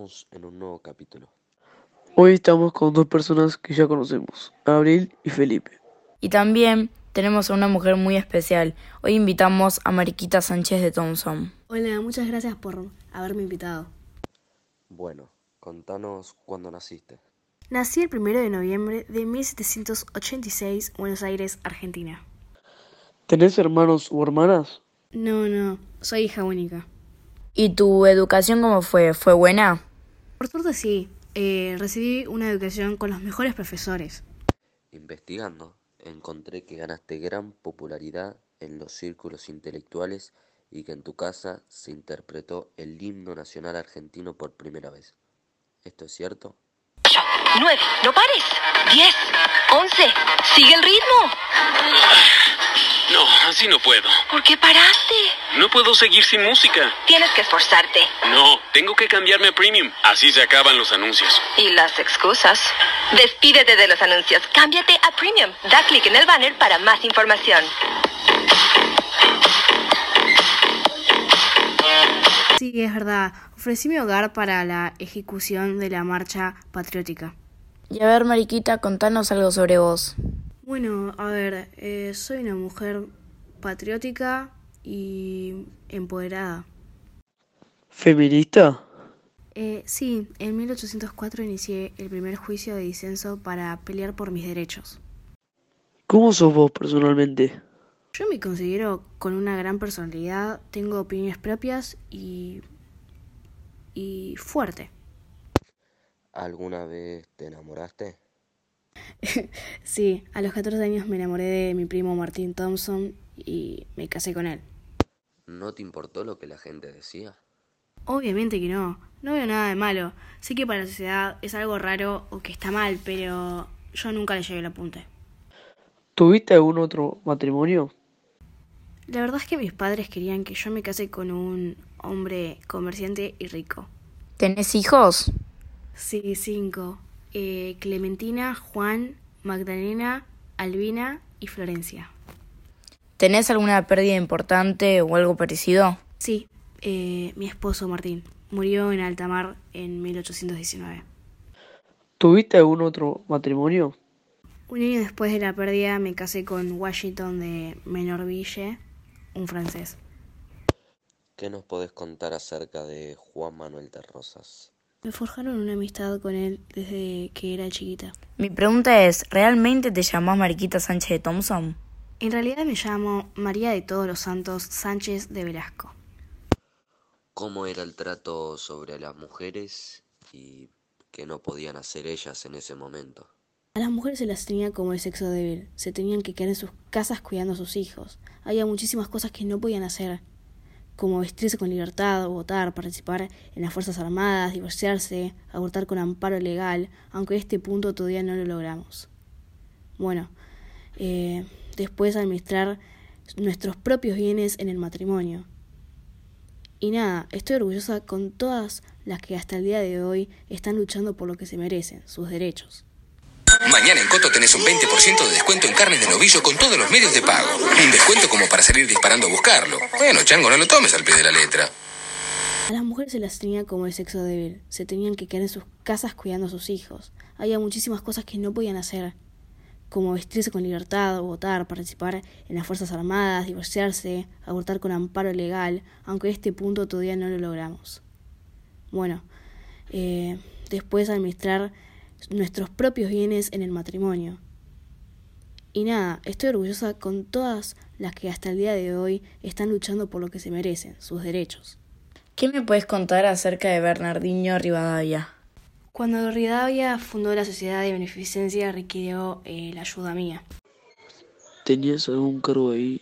estamos en un nuevo capítulo. Hoy estamos con dos personas que ya conocemos, Abril y Felipe. Y también tenemos a una mujer muy especial. Hoy invitamos a Mariquita Sánchez de Thompson. Hola, muchas gracias por haberme invitado. Bueno, contanos cuándo naciste. Nací el primero de noviembre de 1786, Buenos Aires, Argentina. ¿Tenés hermanos o hermanas? No, no, soy hija única. ¿Y tu educación cómo fue? ¿Fue buena? Por suerte sí, eh, recibí una educación con los mejores profesores. Investigando, encontré que ganaste gran popularidad en los círculos intelectuales y que en tu casa se interpretó el himno nacional argentino por primera vez. ¿Esto es cierto? 9, no pares. 10, 11, sigue el ritmo. No, así no puedo. ¿Por qué paraste? No puedo seguir sin música. Tienes que esforzarte. No, tengo que cambiarme a Premium. Así se acaban los anuncios. Y las excusas. Despídete de los anuncios. Cámbiate a Premium. Da clic en el banner para más información. Sí, es verdad. Ofrecí mi hogar para la ejecución de la marcha patriótica. Y a ver, Mariquita, contanos algo sobre vos. Bueno, a ver, eh, soy una mujer patriótica y empoderada. ¿Feminista? Eh, sí, en 1804 inicié el primer juicio de disenso para pelear por mis derechos. ¿Cómo sos vos personalmente? Yo me considero con una gran personalidad, tengo opiniones propias y. y fuerte. ¿Alguna vez te enamoraste? Sí, a los 14 años me enamoré de mi primo Martín Thompson y me casé con él. ¿No te importó lo que la gente decía? Obviamente que no, no veo nada de malo. Sé que para la sociedad es algo raro o que está mal, pero yo nunca le llegué el apunte. ¿Tuviste algún otro matrimonio? La verdad es que mis padres querían que yo me case con un hombre comerciante y rico. ¿Tenés hijos? Sí, cinco. Eh, Clementina, Juan, Magdalena, Albina y Florencia. ¿Tenés alguna pérdida importante o algo parecido? Sí, eh, mi esposo Martín murió en alta mar en 1819. ¿Tuviste algún otro matrimonio? Un año después de la pérdida me casé con Washington de Menorville, un francés. ¿Qué nos podés contar acerca de Juan Manuel de Rosas? Me forjaron una amistad con él desde que era chiquita. Mi pregunta es, ¿realmente te llamás Mariquita Sánchez de Thompson? En realidad me llamo María de Todos los Santos Sánchez de Velasco. ¿Cómo era el trato sobre las mujeres y qué no podían hacer ellas en ese momento? A las mujeres se las tenía como el sexo débil, se tenían que quedar en sus casas cuidando a sus hijos. Había muchísimas cosas que no podían hacer, como vestirse con libertad, votar, participar en las Fuerzas Armadas, divorciarse, abortar con amparo legal, aunque este punto todavía no lo logramos. Bueno, eh, después administrar nuestros propios bienes en el matrimonio. Y nada, estoy orgullosa con todas las que hasta el día de hoy están luchando por lo que se merecen, sus derechos. Mañana en Coto tenés un 20% de descuento en carnes de novillo con todos los medios de pago. Un descuento como para salir disparando a buscarlo. Bueno, chango, no lo tomes al pie de la letra. A las mujeres se las tenía como el sexo débil, se tenían que quedar en sus casas cuidando a sus hijos. Había muchísimas cosas que no podían hacer, como vestirse con libertad, votar, participar en las Fuerzas Armadas, divorciarse, abortar con amparo legal, aunque este punto todavía no lo logramos. Bueno, eh, después administrar nuestros propios bienes en el matrimonio. Y nada, estoy orgullosa con todas las que hasta el día de hoy están luchando por lo que se merecen, sus derechos. ¿Qué me puedes contar acerca de Bernardino Rivadavia? Cuando Rivadavia fundó la Sociedad de Beneficencia requirió eh, la ayuda mía. ¿Tenías algún cargo ahí?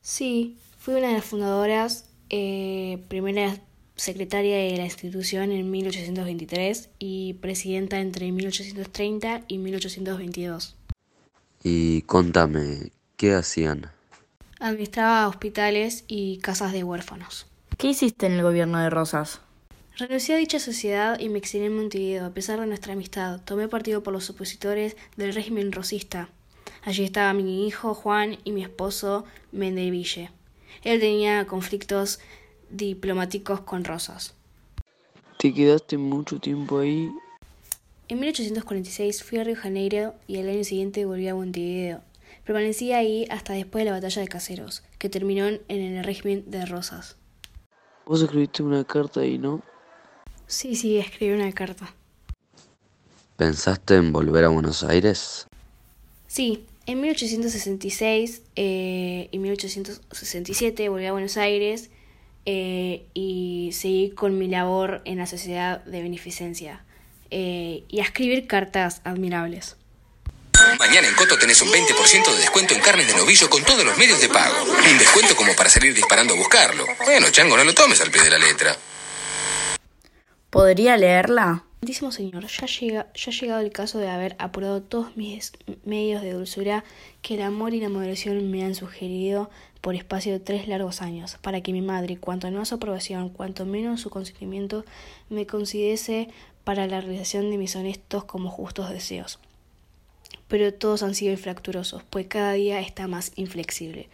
Sí, fui una de las fundadoras, eh, primera secretaria de la institución en 1823 y presidenta entre 1830 y 1822. Y contame, ¿qué hacían? Administraba hospitales y casas de huérfanos. ¿Qué hiciste en el gobierno de Rosas? Renuncié a dicha sociedad y me exilé en Montevideo a pesar de nuestra amistad. Tomé partido por los opositores del régimen rosista. Allí estaba mi hijo Juan y mi esposo Mendeville. Él tenía conflictos diplomáticos con Rosas. ¿Te quedaste mucho tiempo ahí? En 1846 fui a Río Janeiro y al año siguiente volví a Montevideo. Permanecí ahí hasta después de la batalla de Caseros, que terminó en el régimen de Rosas. Vos escribiste una carta ahí, ¿no? Sí, sí, escribí una carta. ¿Pensaste en volver a Buenos Aires? Sí, en 1866 eh, y 1867 volví a Buenos Aires eh, y seguí con mi labor en la Sociedad de Beneficencia eh, y a escribir cartas admirables. Mañana en Coto tenés un 20% de descuento en carnes de novillo con todos los medios de pago. Un descuento como para salir disparando a buscarlo. Bueno, chango, no lo tomes al pie de la letra. ¿Podría leerla? Queridísimo señor, ya, llega, ya ha llegado el caso de haber apurado todos mis medios de dulzura que el amor y la moderación me han sugerido por espacio de tres largos años, para que mi madre, cuanto más su aprobación, cuanto menos su consentimiento, me concediese para la realización de mis honestos como justos deseos. Pero todos han sido infracturosos, pues cada día está más inflexible.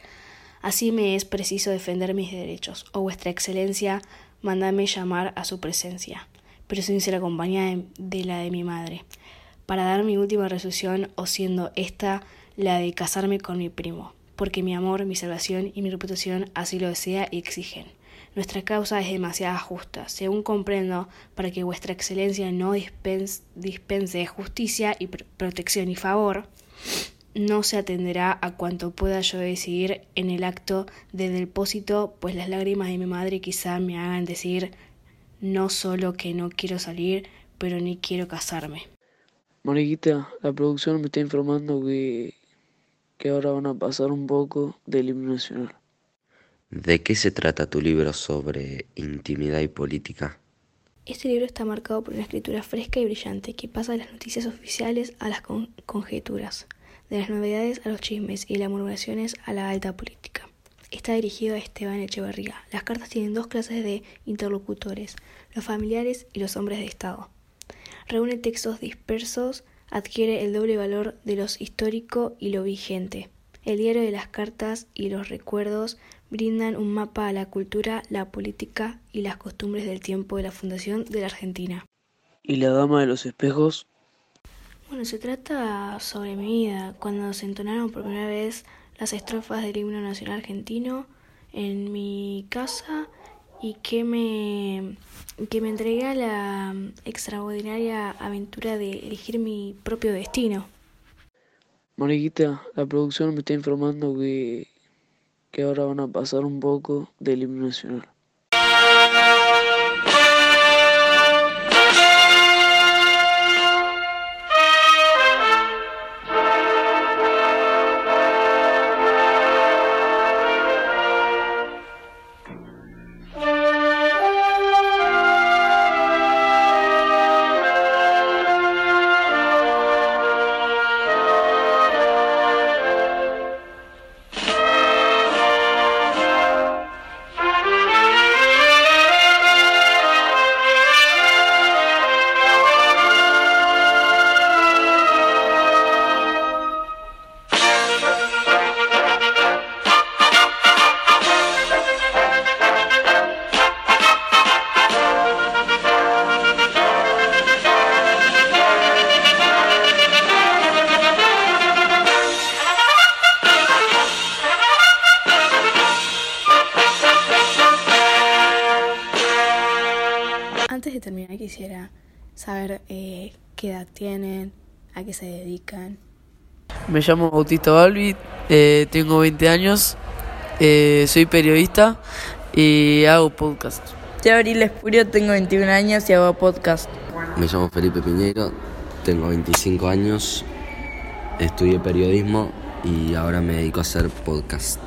Así me es preciso defender mis derechos, o vuestra excelencia, mandame llamar a su presencia, pero sin ser acompañada de la de mi madre, para dar mi última resolución, o siendo esta la de casarme con mi primo, porque mi amor, mi salvación y mi reputación así lo desea y exigen. Nuestra causa es demasiado justa, según comprendo, para que vuestra excelencia no dispense, justicia y protección y favor, no se atenderá a cuanto pueda yo decidir en el acto de depósito, pues las lágrimas de mi madre quizá me hagan decir no solo que no quiero salir, pero ni quiero casarme. Mariquita, la producción me está informando que, que ahora van a pasar un poco del himno nacional. ¿De qué se trata tu libro sobre intimidad y política? Este libro está marcado por una escritura fresca y brillante que pasa de las noticias oficiales a las conjeturas, de las novedades a los chismes y las murmuraciones a la alta política. Está dirigido a Esteban Echeverría. Las cartas tienen dos clases de interlocutores, los familiares y los hombres de Estado. Reúne textos dispersos, adquiere el doble valor de los histórico y lo vigente. El diario de las cartas y los recuerdos brindan un mapa a la cultura, la política y las costumbres del tiempo de la fundación de la Argentina. ¿Y la dama de los espejos? Bueno, se trata sobre mi vida, cuando se entonaron por primera vez las estrofas del himno nacional argentino en mi casa y que me, que me entregué a la extraordinaria aventura de elegir mi propio destino. Mariquita, la producción me está informando que que ahora van a pasar un poco del himno nacional. Antes de terminar quisiera saber eh, qué edad tienen, a qué se dedican. Me llamo Bautista Balbi, eh, tengo 20 años, eh, soy periodista y hago podcast. Yo Abril Espurio, tengo 21 años y hago podcast. Me llamo Felipe Piñeiro, tengo 25 años, estudié periodismo y ahora me dedico a hacer podcast.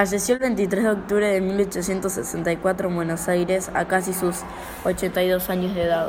Falleció el 23 de octubre de 1864 en Buenos Aires a casi sus 82 años de edad.